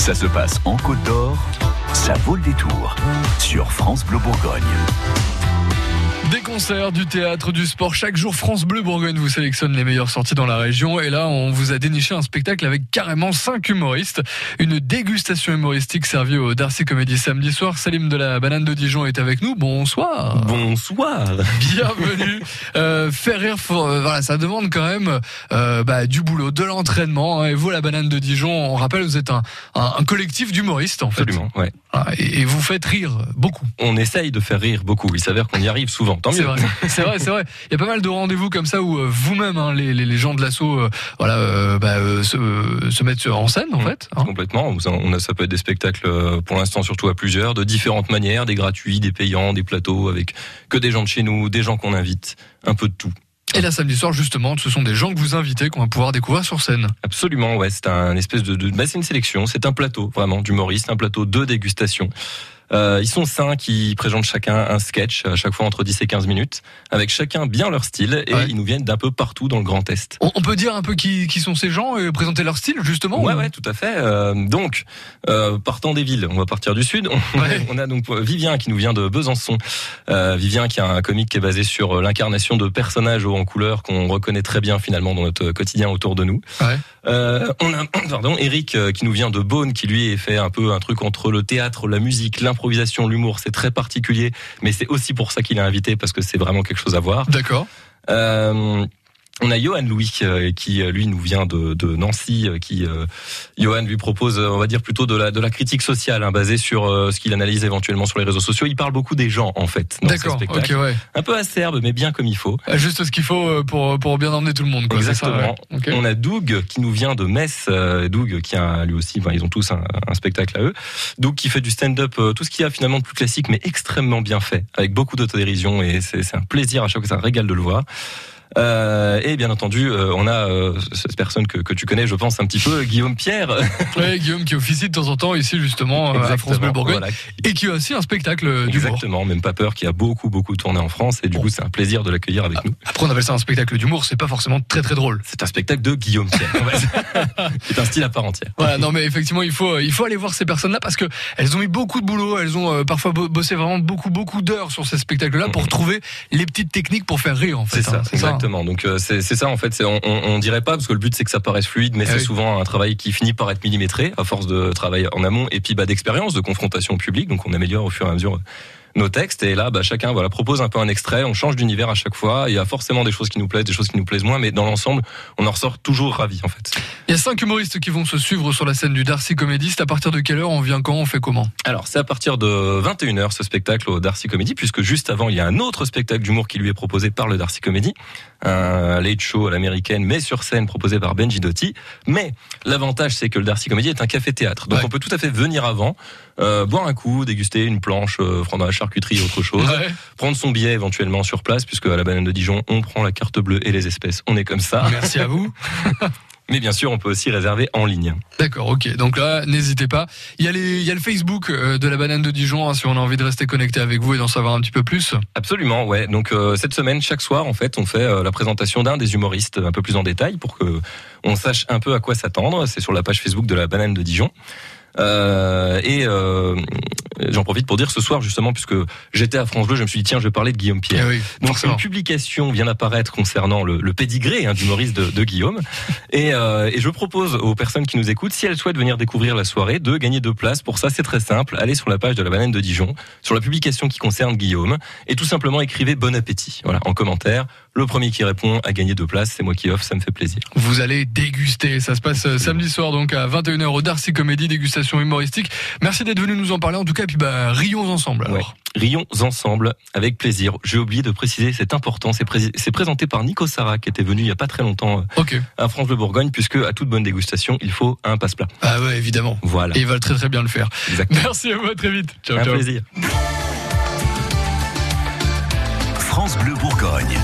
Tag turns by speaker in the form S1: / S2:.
S1: Ça se passe en Côte d'Or, ça vaut le détour sur France Bleu Bourgogne.
S2: Concerts, du théâtre, du sport. Chaque jour, France Bleu Bourgogne vous sélectionne les meilleures sorties dans la région. Et là, on vous a déniché un spectacle avec carrément cinq humoristes. Une dégustation humoristique servie au Darcy Comedy samedi soir. Salim de la Banane de Dijon est avec nous. Bonsoir.
S3: Bonsoir.
S2: Bienvenue. euh, faire rire, euh, voilà, ça demande quand même euh, bah, du boulot, de l'entraînement. Hein. Et vous, la Banane de Dijon, on rappelle, vous êtes un, un, un collectif d'humoristes en fait.
S3: Absolument, ouais.
S2: Ah, et, et vous faites rire beaucoup.
S3: On essaye de faire rire beaucoup. Il s'avère qu'on y arrive souvent. Tant mieux.
S2: Vrai, c'est vrai, c'est vrai. Il y a pas mal de rendez-vous comme ça où euh, vous-même, hein, les, les, les gens de l'assaut, euh, voilà, euh, bah, se, se mettent en scène en
S3: Mmh.
S2: fait. hein.
S3: Complètement. On a, ça peut être des spectacles, pour l'instant surtout à plusieurs, de différentes manières, des gratuits, des payants, des plateaux avec que des gens de chez nous, des gens qu'on invite, un peu de tout.
S2: Et là, samedi soir, justement, ce sont des gens que vous invitez qu'on va pouvoir découvrir sur scène.
S3: Absolument, ouais. C'est un espèce de, de bah, c'est une sélection, c'est un plateau vraiment d'humoristes, un plateau de dégustation. Euh, ils sont cinq, ils présentent chacun un sketch à chaque fois entre 10 et 15 minutes, avec chacun bien leur style et
S2: Ouais.
S3: ils nous viennent d'un peu partout dans le Grand Est.
S2: On, peut dire un peu qui, qui sont ces gens et présenter leur style, justement
S3: Ouais,
S2: ou-
S3: ouais, tout à fait. Euh, donc, euh, partant des villes, on va partir du sud. On,
S2: Ouais.
S3: on a donc Vivien qui nous vient de Besançon. Euh, Vivien qui est un comique qui est basé sur euh, l'incarnation de personnages en couleur qu'on reconnaît très bien finalement dans notre quotidien autour de nous.
S2: Ouais.
S3: Euh, on a pardon Eric euh, qui nous vient de Beaune qui lui fait un peu un truc entre le théâtre, la musique, l'improvisation, l'humour. C'est très particulier, mais c'est aussi pour ça qu'il est invité parce que c'est vraiment quelque chose à voir.
S2: D'accord.
S3: Euh, on a Johan Louis euh, qui euh, lui nous vient de, de Nancy euh, qui euh, Johan lui propose on va dire plutôt de la de la critique sociale hein, basée sur euh, ce qu'il analyse éventuellement sur les réseaux sociaux. Il parle beaucoup des gens en fait
S2: D'accord. Ok, ouais.
S3: Un peu acerbe mais bien comme il faut.
S2: Ah, Juste ce qu'il faut pour, pour bien emmener tout le monde, quoi. ça,
S3: Exactement.
S2: ouais. Ok.
S3: On a Doug qui nous vient de Metz. euh, Doug qui a lui aussi, enfin, ils ont tous un, un spectacle à eux. Doug qui fait du stand-up, euh, tout ce qu'il y a finalement de plus classique, mais extrêmement bien fait, avec beaucoup d'autodérision et c'est c'est un plaisir à chaque fois, c'est un régal de le voir. Euh, et bien entendu, euh, on a euh, cette personne que, que tu connais, je pense un petit peu, Guillaume Pierre.
S2: Ouais, Guillaume qui officie de temps en temps ici, justement, à France Bleu Bourgogne.
S3: Voilà.
S2: Et qui a aussi un spectacle d'humour.
S3: Exactement, même pas peur, qui a beaucoup beaucoup tourné en France et du coup c'est un plaisir de l'accueillir avec nous.
S2: Après, on appelle ça un spectacle d'humour, c'est pas forcément très très drôle.
S3: C'est un spectacle de Guillaume Pierre. c'est un style à part entière.
S2: Voilà, non mais effectivement, il faut, euh, il faut aller voir ces personnes-là parce que elles ont mis beaucoup de boulot, elles ont euh, parfois bo- bossé vraiment beaucoup, beaucoup d'heures sur ces spectacles-là pour trouver les petites techniques pour faire rire, en fait.
S3: C'est ça,
S2: hein,
S3: exactement. Donc euh, c'est ça en fait. On, on, on dirait pas parce que le but c'est que ça paraisse fluide, mais
S2: Ah
S3: c'est
S2: oui.
S3: souvent un travail qui finit par être millimétré à force de travail en amont et puis bah, d'expérience, de confrontation au public. Donc on améliore au fur et à mesure nos textes et là bah, chacun voilà propose un peu un extrait on change d'univers à chaque fois il y a forcément des choses qui nous plaisent des choses qui nous plaisent moins mais dans l'ensemble on en ressort toujours ravi en fait
S2: Il y a cinq humoristes qui vont se suivre sur la scène du Darcy Comedy. C'est à partir de quelle heure on vient quand, on fait comment?
S3: Alors, c'est à partir de 21h ce spectacle au Darcy Comedy, puisque juste avant, il y a un autre spectacle d'humour qui lui est proposé par le Darcy Comedy, un late show à l'américaine, mais sur scène proposé par Benji Dotti. Mais l'avantage, c'est que le Darcy Comedy est un café-théâtre. Donc,
S2: Ouais.
S3: on peut tout à fait venir avant, euh, boire un coup, déguster une planche, euh, fromage, charcuterie, autre chose,
S2: Ouais.
S3: prendre son billet éventuellement sur place, puisque à la banane de Dijon, on prend la carte bleue et les espèces. On est comme ça.
S2: Merci à vous.
S3: Mais bien sûr, on peut aussi réserver en ligne.
S2: D'accord, ok. Donc là, n'hésitez pas. Il y a les, il y a le Facebook euh, de la banane de Dijon, hein, si on a envie de rester connecté avec vous et d'en savoir un petit peu plus.
S3: Absolument, ouais. Donc euh, cette semaine, chaque soir, en fait, on fait euh, la présentation d'un des humoristes un peu plus en détail pour que on sache un peu à quoi s'attendre. C'est sur la page Facebook de la Banane de Dijon. Euh, et euh, j'en profite pour dire ce soir justement puisque j'étais à France Bleu, je me suis dit tiens je vais parler de Guillaume Pierre.
S2: Eh oui,
S3: Donc
S2: forcément.
S3: une publication vient d'apparaître concernant le, le pédigré hein, d'humoriste de, de Guillaume et, euh, et je propose aux personnes qui nous écoutent si elles souhaitent venir découvrir la soirée de gagner deux places. Pour ça c'est très simple, allez sur la page de la banane de Dijon, sur la publication qui concerne Guillaume et tout simplement écrivez bon appétit. Voilà en commentaire. Le premier qui répond a gagné deux places, c'est moi qui offre, ça me fait plaisir.
S2: Vous allez déguster. Ça se passe euh, samedi soir, donc à 21h au Darcy Comedy, dégustation humoristique. Merci d'être venu nous en parler en tout cas. Et puis bah, rions ensemble alors.
S3: Ouais. Rions ensemble avec plaisir. J'ai oublié de préciser, c'est important, c'est pré- c'est présenté par Nico Sarah qui était venu il y a pas très longtemps euh, à France Bleu Bourgogne puisque à toute bonne dégustation, il faut un passe-plat.
S2: Ah ouais, évidemment.
S3: Voilà.
S2: Et ils veulent très très bien le faire.
S3: Exactement.
S2: Merci à vous, à très vite. Ciao,
S3: Un
S2: ciao.
S3: plaisir.
S1: France Bleu Bourgogne.